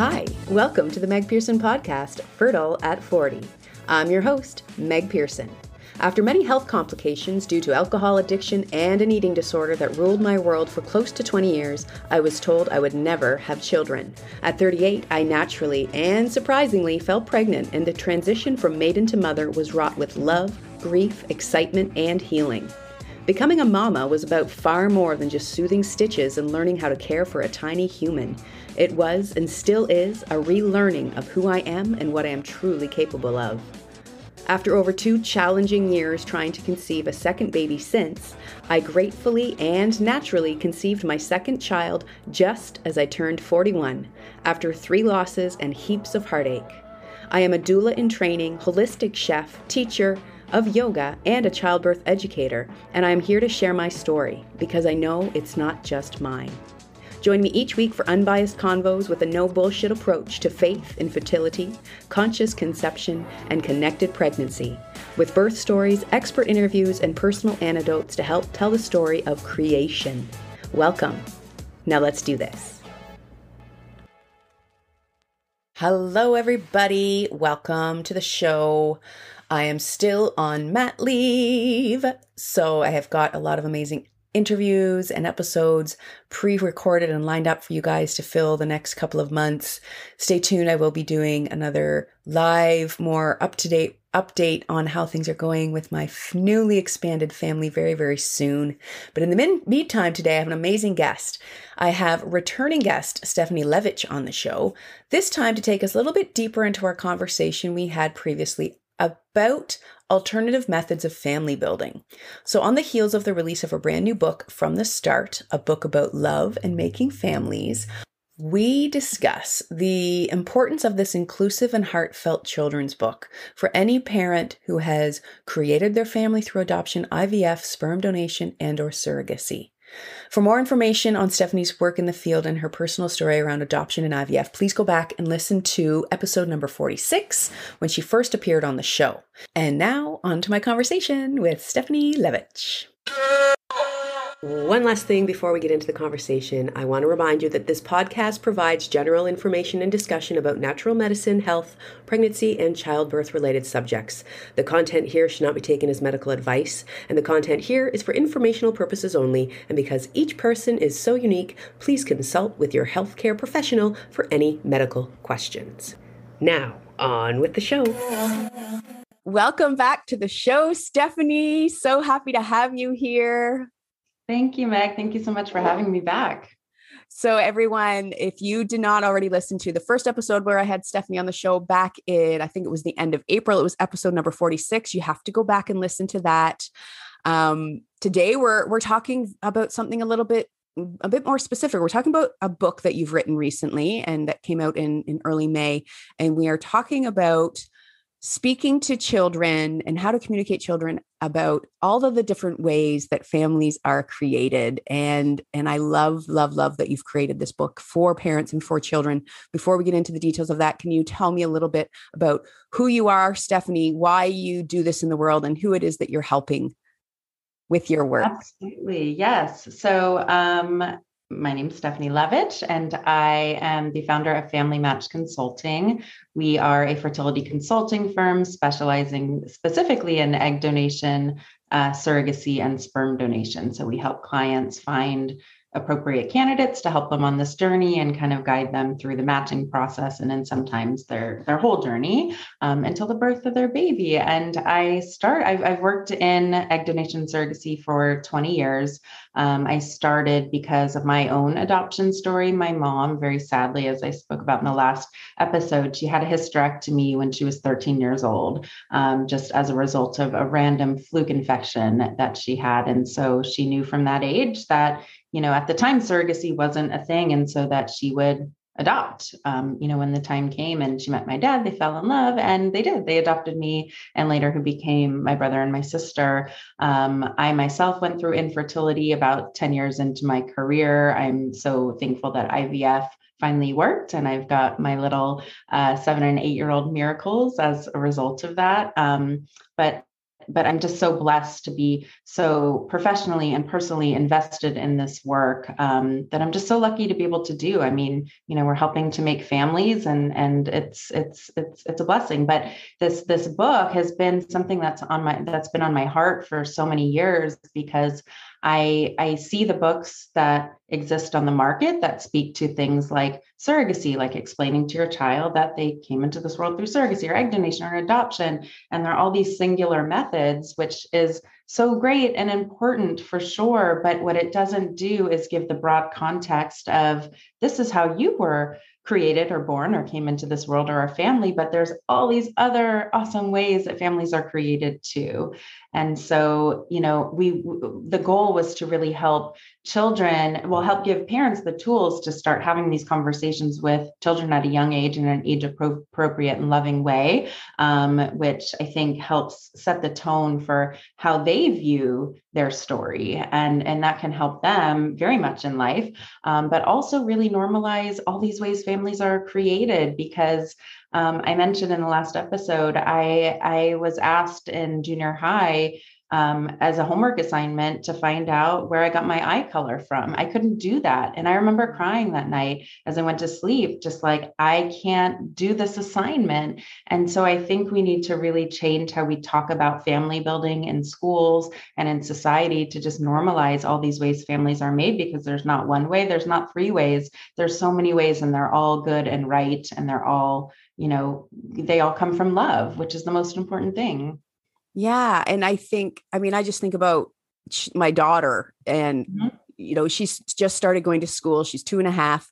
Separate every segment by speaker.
Speaker 1: Hi, welcome to the Meg Pearson podcast, Fertile at 40. I'm your host, Meg Pearson. After many health complications due to alcohol addiction and an eating disorder that ruled my world for close to 20 years, I was told I would never have children. At 38, I naturally and surprisingly fell pregnant, and the transition from maiden to mother was wrought with love, grief, excitement, and healing. Becoming a mama was about far more than just soothing stitches and learning how to care for a tiny human. It was, and still is, a relearning of who I am and what I am truly capable of. After over two challenging years trying to conceive a second baby since, I gratefully and naturally conceived my second child just as I turned 41, after three losses and heaps of heartache. I am a doula in training, holistic chef, teacher of yoga, and a childbirth educator, and I am here to share my story because I know it's not just mine. Join me each week for unbiased convos with a no bullshit approach to faith, infertility, conscious conception, and connected pregnancy, with birth stories, expert interviews, and personal anecdotes to help tell the story of creation. Welcome. Now let's do this. Hello, everybody. Welcome to the show. I am still on mat leave, so I have got a lot of amazing interviews and episodes pre recorded and lined up for you guys to fill the next couple of months. Stay tuned. I will be doing another live, more up to date update on how things are going with my newly expanded family very, very soon. But in the min- meantime, today I have an amazing guest. I have returning guest Stephanie Levich on the show, this time to take us a little bit deeper into our conversation we had previously about alternative methods of family building. So, on the heels of the release of a brand new book, From the Start, a book about love and making families, we discuss the importance of this inclusive and heartfelt children's book for any parent who has created their family through adoption, IVF, sperm donation, and or surrogacy. For more information on Stephanie's work in the field and her personal story around adoption and IVF, please go back and listen to episode number 46 when she first appeared on the show. And now, on to my conversation with Stephanie Levich. One last thing before we get into the conversation, I want to remind you that this podcast provides general information and discussion about natural medicine, health, pregnancy, and childbirth related subjects. The content here should not be taken as medical advice, and the content here is for informational purposes only. And because each person is so unique, please consult with your healthcare professional for any medical questions. Now, on with the show. Welcome back to the show, Stephanie. So happy to have you here.
Speaker 2: Thank you, Meg. Thank you so much for having me back.
Speaker 1: So, everyone, if you did not already listen to the first episode where I had Stephanie on the show back in, I think it was the end of April, it was episode number 46. You have to go back and listen to that. Um, today, we're we're talking about something a little bit a bit more specific. We're talking about a book that you've written recently and that came out in in early May, and we are talking about speaking to children and how to communicate children about all of the different ways that families are created. And and I love love love that you've created this book for parents and for children. Before we get into the details of that can you tell me a little bit about who you are Stephanie why you do this in the world and who it is that you're helping with your work?
Speaker 2: Absolutely yes. So um my name is Stephanie Levich, and I am the founder of Family Match Consulting. We are a fertility consulting firm specializing specifically in egg donation, uh, surrogacy, and sperm donation. So we help clients find appropriate candidates to help them on this journey and kind of guide them through the matching process and then sometimes their their whole journey um, until the birth of their baby. And i start I've, I've worked in egg donation surrogacy for 20 years. Um, i started because of my own adoption story. My mom very sadly as i spoke about in the last episode she had a hysterectomy when she was 13 years old um, just as a result of a random fluke infection that she had. And so she knew from that age that you know, at the time, surrogacy wasn't a thing. And so that she would adopt. Um, you know, when the time came and she met my dad, they fell in love and they did. They adopted me and later who became my brother and my sister. Um, I myself went through infertility about 10 years into my career. I'm so thankful that IVF finally worked and I've got my little uh, seven and eight year old miracles as a result of that. Um, but but I'm just so blessed to be so professionally and personally invested in this work um, that I'm just so lucky to be able to do. I mean, you know, we're helping to make families, and and it's it's it's it's a blessing. But this this book has been something that's on my that's been on my heart for so many years because I, I see the books that exist on the market that speak to things like surrogacy, like explaining to your child that they came into this world through surrogacy or egg donation or adoption. And there are all these singular methods, which is so great and important for sure. But what it doesn't do is give the broad context of this is how you were created or born or came into this world or our family, but there's all these other awesome ways that families are created too. And so, you know, we the goal was to really help children, will help give parents the tools to start having these conversations with children at a young age in an age appropriate and loving way, um, which I think helps set the tone for how they view their story, and and that can help them very much in life, um, but also really normalize all these ways families are created because um, I mentioned in the last episode, I I was asked in junior high um, as a homework assignment to find out where I got my eye color from. I couldn't do that, and I remember crying that night as I went to sleep, just like I can't do this assignment. And so I think we need to really change how we talk about family building in schools and in society to just normalize all these ways families are made because there's not one way, there's not three ways, there's so many ways, and they're all good and right, and they're all you know, they all come from love, which is the most important thing.
Speaker 1: Yeah. And I think, I mean, I just think about my daughter and, mm-hmm. you know, she's just started going to school. She's two and a half.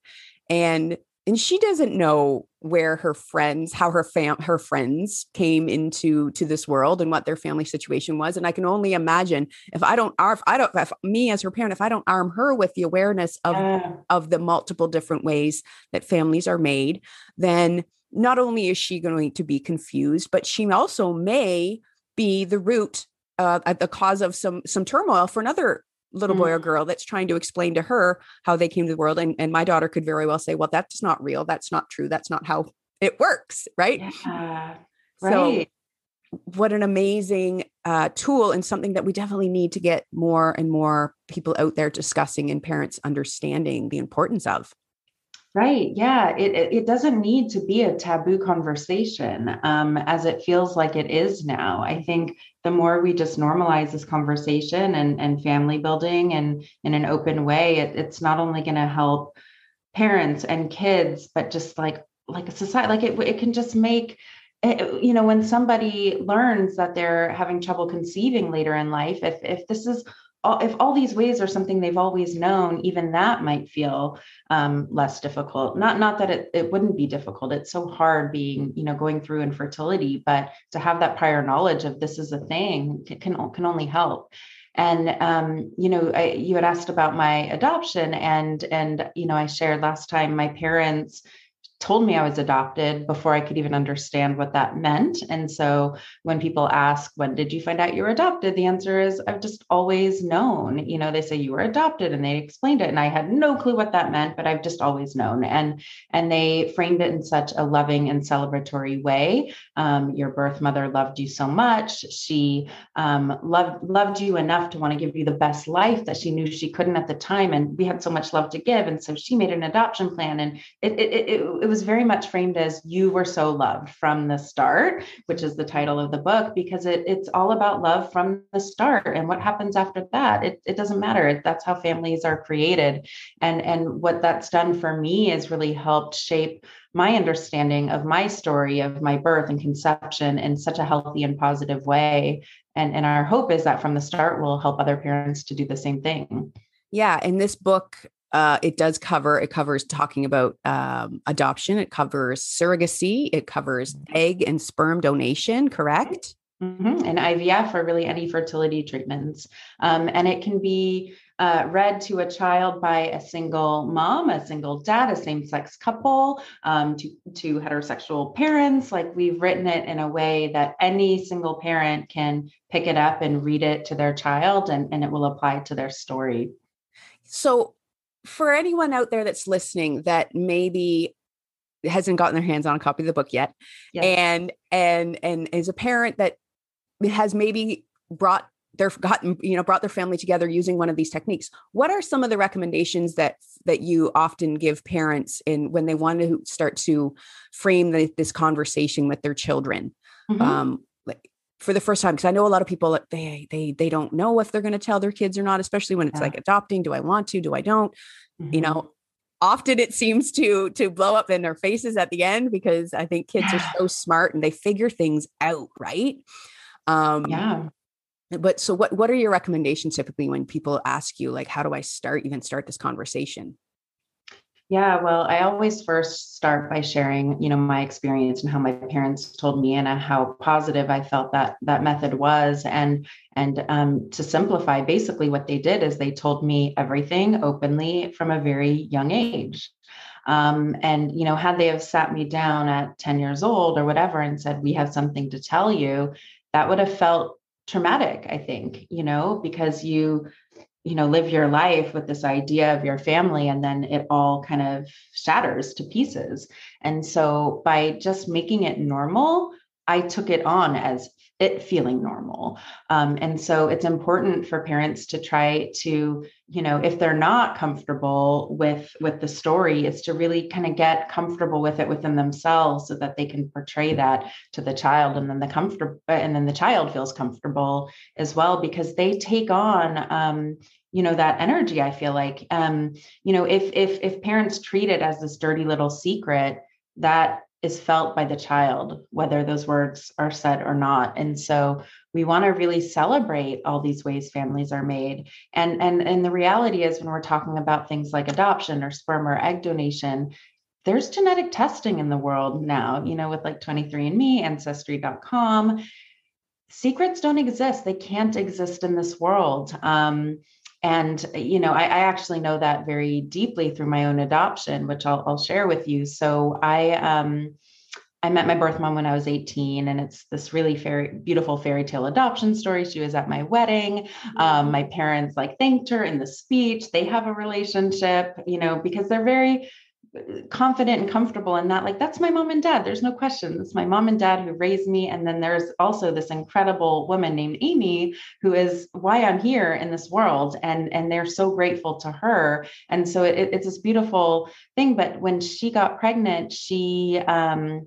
Speaker 1: And and she doesn't know where her friends how her fam her friends came into to this world and what their family situation was and i can only imagine if i don't if i don't if me as her parent if i don't arm her with the awareness of yeah. of the multiple different ways that families are made then not only is she going to be confused, but she also may be the root, uh, at the cause of some some turmoil for another little boy mm. or girl that's trying to explain to her how they came to the world. And, and my daughter could very well say, well, that's not real. That's not true. That's not how it works. Right. Yeah, right. So what an amazing uh, tool and something that we definitely need to get more and more people out there discussing and parents understanding the importance of.
Speaker 2: Right. Yeah. It, it doesn't need to be a taboo conversation um, as it feels like it is now. I think the more we just normalize this conversation and, and family building and in an open way, it, it's not only going to help parents and kids, but just like like a society, like it, it can just make eh, you know when somebody learns that they're having trouble conceiving later in life if if this is if all these ways are something they've always known, even that might feel um, less difficult. Not not that it, it wouldn't be difficult. It's so hard being, you know, going through infertility, but to have that prior knowledge of this is a thing can can only help. And um, you know, I, you had asked about my adoption, and and you know, I shared last time my parents told me I was adopted before I could even understand what that meant. And so when people ask, when did you find out you were adopted? The answer is, I've just always known. You know, they say you were adopted and they explained it. And I had no clue what that meant, but I've just always known. And and they framed it in such a loving and celebratory way. Um, your birth mother loved you so much. She um, loved loved you enough to want to give you the best life that she knew she couldn't at the time. And we had so much love to give. And so she made an adoption plan. And it it, it, it was very much framed as you were so loved from the start, which is the title of the book, because it, it's all about love from the start. And what happens after that, it, it doesn't matter. That's how families are created. And, and what that's done for me is really helped shape my understanding of my story of my birth and conception in such a healthy and positive way. And, and our hope is that from the start, we'll help other parents to do the same thing.
Speaker 1: Yeah. In this book uh, it does cover it covers talking about um, adoption it covers surrogacy it covers mm-hmm. egg and sperm donation correct
Speaker 2: mm-hmm. and ivf or really any fertility treatments um, and it can be uh, read to a child by a single mom, a single dad, a same-sex couple, um, to, to heterosexual parents. Like we've written it in a way that any single parent can pick it up and read it to their child, and, and it will apply to their story.
Speaker 1: So for anyone out there that's listening that maybe hasn't gotten their hands on a copy of the book yet and and and is a parent that has maybe brought their gotten you know brought their family together using one of these techniques what are some of the recommendations that that you often give parents in when they want to start to frame the, this conversation with their children mm-hmm. um for the first time because i know a lot of people they they they don't know if they're going to tell their kids or not especially when it's yeah. like adopting do i want to do i don't mm-hmm. you know often it seems to to blow up in their faces at the end because i think kids yeah. are so smart and they figure things out right
Speaker 2: um yeah
Speaker 1: but so what what are your recommendations typically when people ask you like how do i start even start this conversation
Speaker 2: yeah well i always first start by sharing you know my experience and how my parents told me and how positive i felt that that method was. And and um, to simplify basically what they did is they told me everything openly from a very young age. Um, and you know had they have sat me down at 10 years old or whatever and said we have something to tell you that would have felt traumatic i think you know because you you know live your life with this idea of your family and then it all kind of shatters to pieces. And so by just making it normal i took it on as it feeling normal. Um, and so it's important for parents to try to you know if they're not comfortable with with the story is to really kind of get comfortable with it within themselves so that they can portray that to the child and then the comfort and then the child feels comfortable as well because they take on um, you know that energy i feel like. Um, you know if if if parents treat it as this dirty little secret that is felt by the child, whether those words are said or not. And so we want to really celebrate all these ways families are made. And, and, and the reality is, when we're talking about things like adoption or sperm or egg donation, there's genetic testing in the world now, you know, with like 23andMe, Ancestry.com. Secrets don't exist, they can't exist in this world. Um, and you know I, I, actually know that very deeply through my own adoption which i'll, I'll share with you. So i um i met my birth mom when i was 18 and it's this really fairy beautiful fairy tale adoption story. She was at my wedding. Um, mm-hmm. my parents like thanked her in the speech. They have a relationship you know because they're very confident and comfortable in that like that's my mom and dad. There's no question. It's my mom and dad who raised me and then there's also this incredible woman named amy who is why i'm here in this world and and they're so grateful to her. And so it, it's this beautiful thing but when she got pregnant she um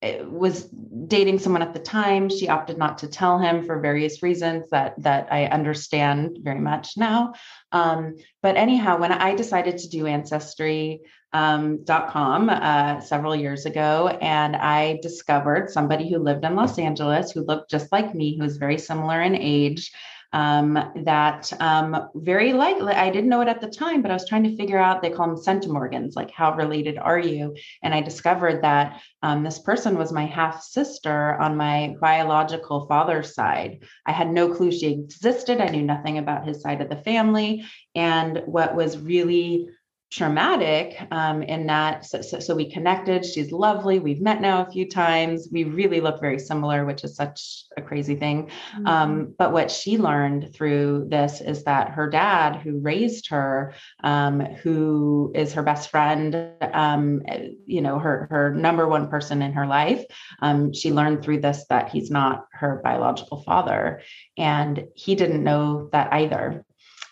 Speaker 2: was dating someone at the time. She opted not to tell him for various reasons that that i understand very much now. Um, but anyhow when i decided to do ancestry um, .com uh, several years ago, and I discovered somebody who lived in Los Angeles who looked just like me, who was very similar in age. Um, that um, very likely, I didn't know it at the time, but I was trying to figure out, they call them centimorgans, like how related are you? And I discovered that um, this person was my half sister on my biological father's side. I had no clue she existed. I knew nothing about his side of the family. And what was really traumatic um, in that so, so, so, we connected. She's lovely. We've met now a few times. We really look very similar which is such a crazy thing. Um, mm-hmm. um, but what she learned through this is that her dad who raised her um, who is her best friend um, you know her her number one person in her life um, she learned through this that he's not her biological father. And he didn't know that either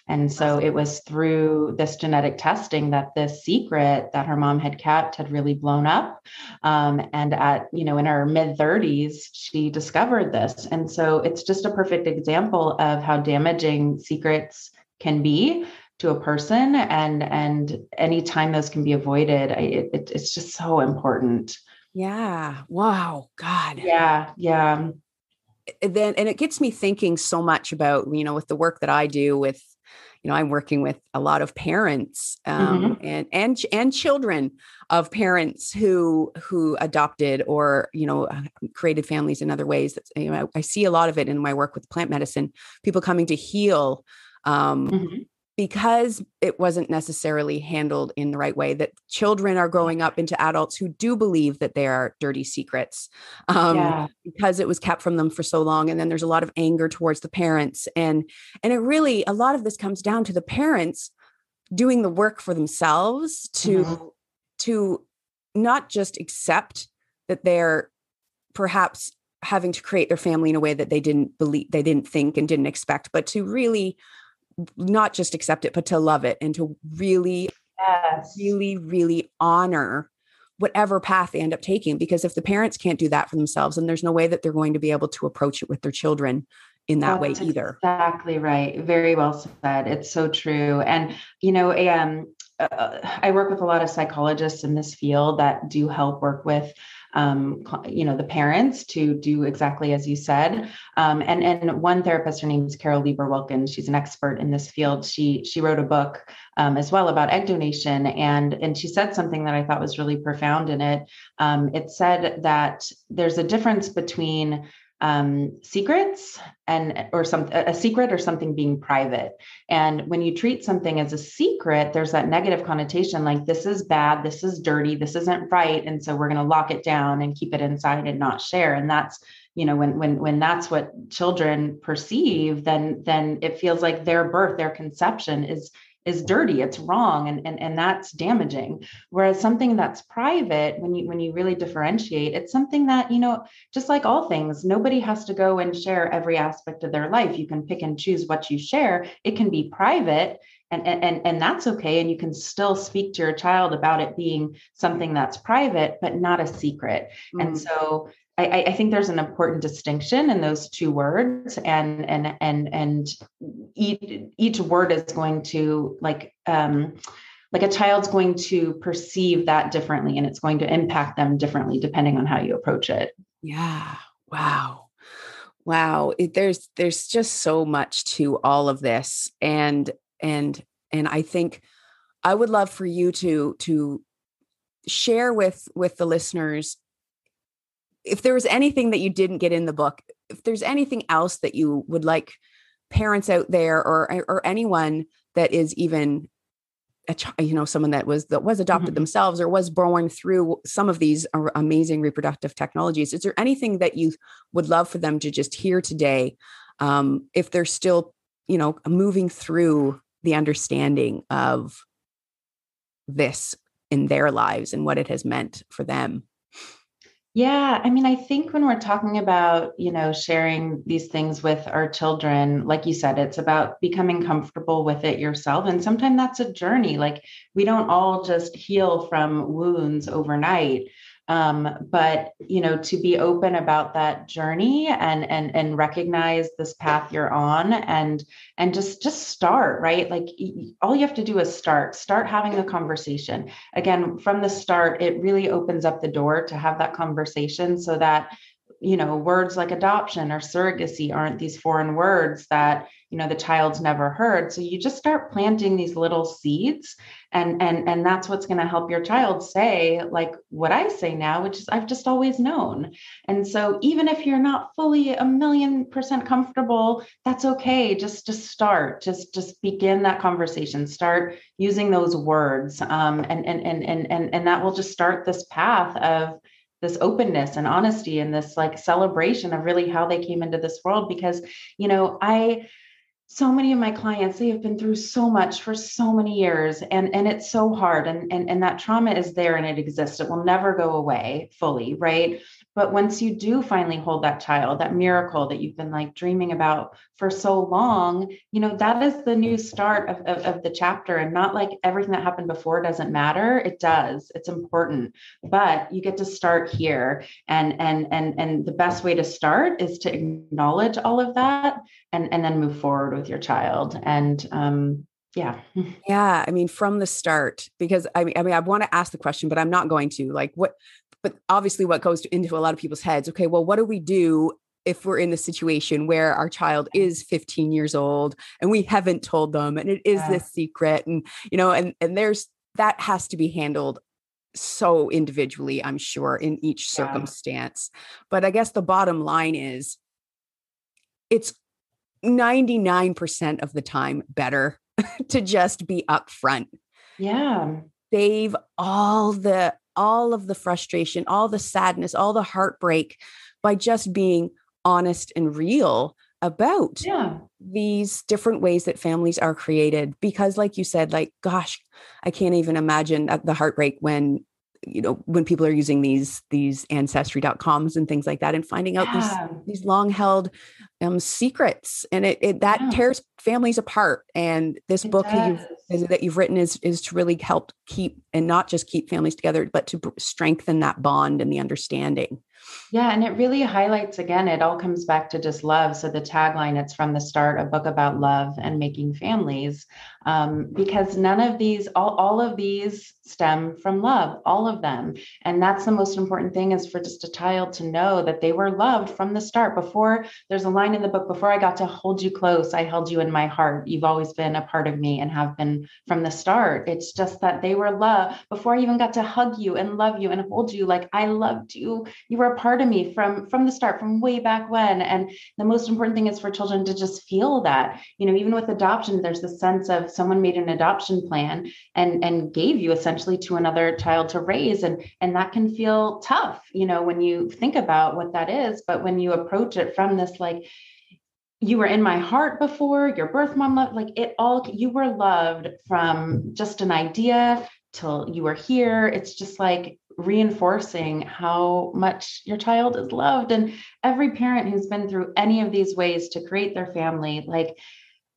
Speaker 2: and so it was through this genetic testing that this secret that her mom had kept had really blown up. Um, and at, you know, in her mid 30s, she discovered this. And so it's just a perfect example of how damaging secrets can be to a person and and anytime those can be avoided it, it, it's just so important.
Speaker 1: Yeah. Wow. God.
Speaker 2: Yeah. Yeah.
Speaker 1: Then and it gets me thinking so much about you know with the work that i do with you know i'm working with a lot of parents um, mm-hmm. and and and children of parents who who adopted or you know uh, created families in other ways that you know I, I, see a lot of it in my work with plant medicine people coming to heal um, mm-hmm because it wasn't necessarily handled in the right way that children are growing up into adults who do believe that they are dirty secrets um, yeah. because it was kept from them for so long and then there's a lot of anger towards the parents and and it really a lot of this comes down to the parents doing the work for themselves to mm-hmm. to not just accept that they're perhaps having to create their family in a way that they didn't believe they didn't think and didn't expect but to really not just accept it but to love it and to really
Speaker 2: yes.
Speaker 1: really really honor whatever path they end up taking. Because if the parents can't do that for themselves then there's no way that they're going to be able to approach it with their children in that That's way either.
Speaker 2: exactly right. Very well said. It's so true. And you know um uh, I work with a lot of psychologists in this field that do help work with um, you know, the parents to do exactly as you said. Um, and and one therapist, her name is Carol Lieber Wilkins. She's an expert in this field. She she wrote a book um, as well about egg donation, and and she said something that I thought was really profound in it. Um, it said that there's a difference between um, secrets and or some a secret or something being private. And when you treat something as a secret there's that negative connotation like this is bad this is dirty this isn't right and so we're going to lock it down and keep it inside and not share. And that's you know when when when that's what children perceive then then it feels like their birth their conception is is dirty it's wrong and, and and that's damaging. Whereas something that's private when you when you really differentiate it's something that you know just like all things nobody has to go and share every aspect of their life. You can pick and choose what you share. It can be private and and and that's okay and you can still speak to your child about it being something that's private but not a secret. Mm-hmm. and so I, I, think there's an important distinction in those two words, and and and and each each word is going to like um, like a child's going to perceive that differently, and it's going to impact them differently depending on how you approach it.
Speaker 1: Yeah. Wow. Wow. It, there's there's just so much to all of this, and and and I think I would love for you to to share with with the listeners if there was anything that you didn't get in the book, if there's anything else that you would like parents out there or or anyone that is even a child, you know someone that was that was adopted mm-hmm. themselves or was born through some of these amazing reproductive technologies is there anything that you would love for them to just hear today um, if they're still you know moving through the understanding of this in their lives and what it has meant for them
Speaker 2: yeah, I mean, I think when we're talking about, you know, sharing these things with our children, like you said, it's about becoming comfortable with it yourself. And sometimes that's a journey. Like we don't all just heal from wounds overnight um, but you know to be open about that journey and and and recognize this path you're on and and just just start right? Like all you have to do is start start having the conversation. Again from the start it really opens up the door to have that conversation so that you know words like adoption or surrogacy aren't these foreign words that you know the child's never heard. So you just start planting these little seeds and and and that's what's going to help your child say like what i say now which is i've just always known. And so even if you're not fully a million percent comfortable that's okay. Just just start. Just just begin that conversation. Start using those words um, and, and and and and and that will just start this path of this openness and honesty and this like celebration of really how they came into this world because you know i so many of my clients they have been through so much for so many years and and it's so hard and and, and that trauma is there and it exists. It will never go away fully right but once you do finally hold that child, that miracle that you've been like dreaming about for so long, you know, that is the new start of, of, of, the chapter. And not like everything that happened before doesn't matter. It does. It's important. But you get to start here. And and and and the best way to start is to acknowledge all of that and, and then move forward with your child. And um yeah
Speaker 1: yeah i mean from the start because i mean i mean i want to ask the question but i'm not going to like what but obviously what goes into a lot of people's heads okay well what do we do if we're in the situation where our child mm. is 15 years old and we haven't told them and it is yeah. this secret and you know and and there's that has to be handled so individually i'm sure in each circumstance yeah. but i guess the bottom line is it's 99% of the time better to just be upfront.
Speaker 2: Yeah.
Speaker 1: Save all the all of the frustration, all the sadness, all the heartbreak by just being honest and real about
Speaker 2: yeah.
Speaker 1: these different ways that families are created because like you said like gosh i can't even imagine uh, the heartbreak when you know when people are using these these ancestry.coms and things like that and finding out yeah. these these long held um, secrets and it, it that yeah. tears families apart and this it book that you've, that you've written is is to really help keep and not just keep families together but to strengthen that bond and the understanding
Speaker 2: yeah, and it really highlights again, it all comes back to just love. So the tagline, it's from the start, a book about love and making families. Um, because none of these, all, all of these stem from love, all of them. And that's the most important thing is for just a child to know that they were loved from the start. Before there's a line in the book, before I got to hold you close, I held you in my heart. You've always been a part of me and have been from the start. It's just that they were loved before I even got to hug you and love you and hold you. Like I loved you. You were a part of me from from the start from way back when. And the most important thing is for children to just feel that you know even with adoption there's the sense of someone made an adoption plan and and gave you essentially to another child to raise. And and that can feel tough you know when you think about what that is. But when you approach it from this like you were in my heart before your birth mom loved like it all you were loved from just an idea till you were here. It's just like reinforcing how much your child is loved. And every parent who's been through any of these ways to create their family, like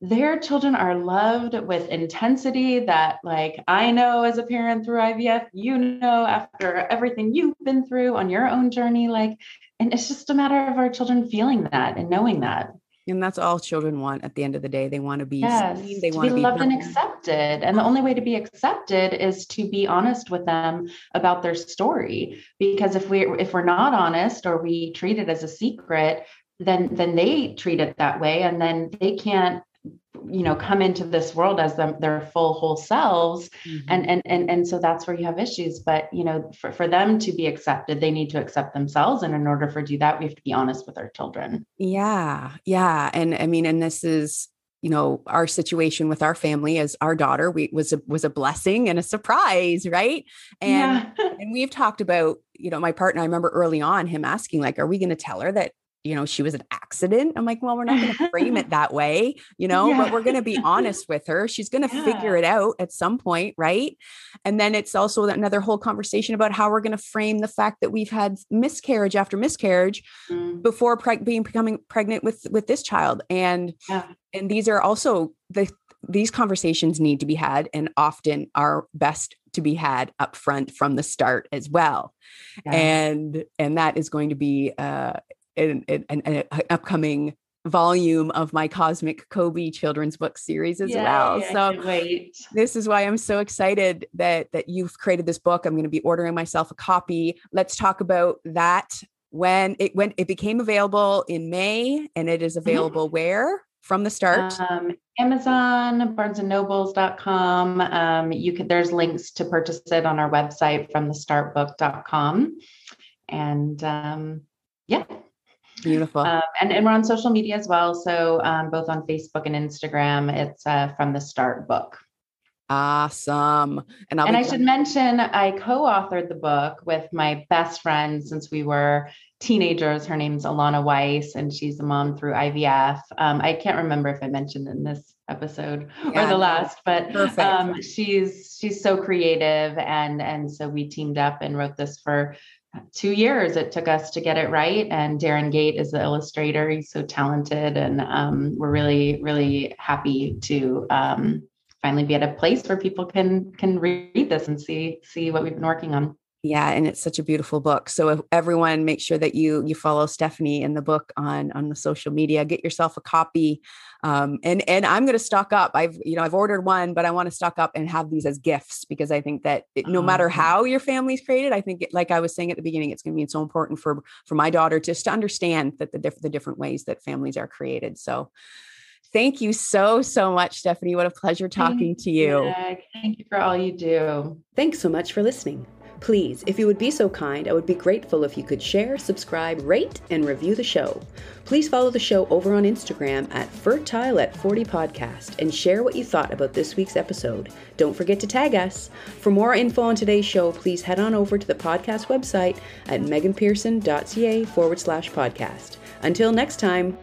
Speaker 2: their children are loved with intensity that like i know as a parent through ivf you know after everything you've been through on your own journey like and it's just a matter of our children feeling that and knowing that
Speaker 1: and that's all children want at the end of the day. They want to be
Speaker 2: yes, seen, they want to be, be loved and accepted. And the only way to be accepted is to be honest with them about their story. Because if we if we're not honest or we treat it as a secret, then then they treat it that way and then they can't you know come into this world as them, their full whole selves. Mm-hmm. and, and and and so that's where you have issues. But you know for, for them to be accepted they need to accept themselves. And in order for do that we have to be honest with our children.
Speaker 1: Yeah. Yeah. And i mean and this is you know our situation with our family as our daughter we was a was a blessing and a surprise right? And yeah. and we've talked about you know my partner i remember early on him asking like are we going to tell her that you know, she was an accident. I'm like, well, we're not going to frame it that way, you know, yeah. but we're going to be honest with her. She's going to yeah. figure it out at some point, right? And then it's also another whole conversation about how we're going to frame the fact that we've had miscarriage after miscarriage mm. before preg- being becoming pregnant with with this child. And yeah. and these are also the these conversations need to be had and often are best to be had up front from the start as well and and that is going to be uh an, an, an, upcoming volume of my cosmic kobe children's book series as well. So wait. this is why i'm so excited that that you've created this book. I'm going to be ordering myself a copy. Let's talk about that when it went it became available in may and it is mm-hmm. available mm-hmm. where? From the start? Um,
Speaker 2: amazon barnesandnobles.com um, you can there's links to purchase it on our website from the startbook.com and um, yeah
Speaker 1: Beautiful. Um,
Speaker 2: and, and we're on social media as well. So um, both on Facebook and Instagram, it's uh, from the start book.
Speaker 1: Awesome.
Speaker 2: And, and I should mention, I co authored the book with my best friend since we were teenagers. Her name's Alana Weiss, and she's a mom through IVF. Um, I can't remember if I mentioned in this episode yeah, or the last, but um, she's she's so creative, and and so we teamed up and wrote this for two years it took us to get it right. And Darren Gate is the illustrator. He's so talented. And um, we're really, really happy to um, finally be at a place where people can can read this and see see what we've been working on
Speaker 1: yeah and it's such a beautiful book so everyone make sure that you you follow stephanie in the book on on the social media get yourself a copy um, and and i'm going to stock up i've you know i've ordered one but i want to stock up and have these as gifts because i think that it, no matter how your family's created i think it, like i was saying at the beginning it's going to be so important for for my daughter just to understand that the, diff- the different ways that families are created so Thank you so, so much, Stephanie. What a pleasure talking Thank to you.
Speaker 2: you. Thank you for all you do.
Speaker 1: Thanks so much for listening. Please, if you would be so kind, I would be grateful if you could share, subscribe, rate, and review the show. Please follow the show over on Instagram at Fertile at 40 Podcast and share what you thought about this week's episode. Don't forget to tag us. For more info on today's show, please head on over to the podcast website at meganpearson.ca forward slash podcast. Until next time,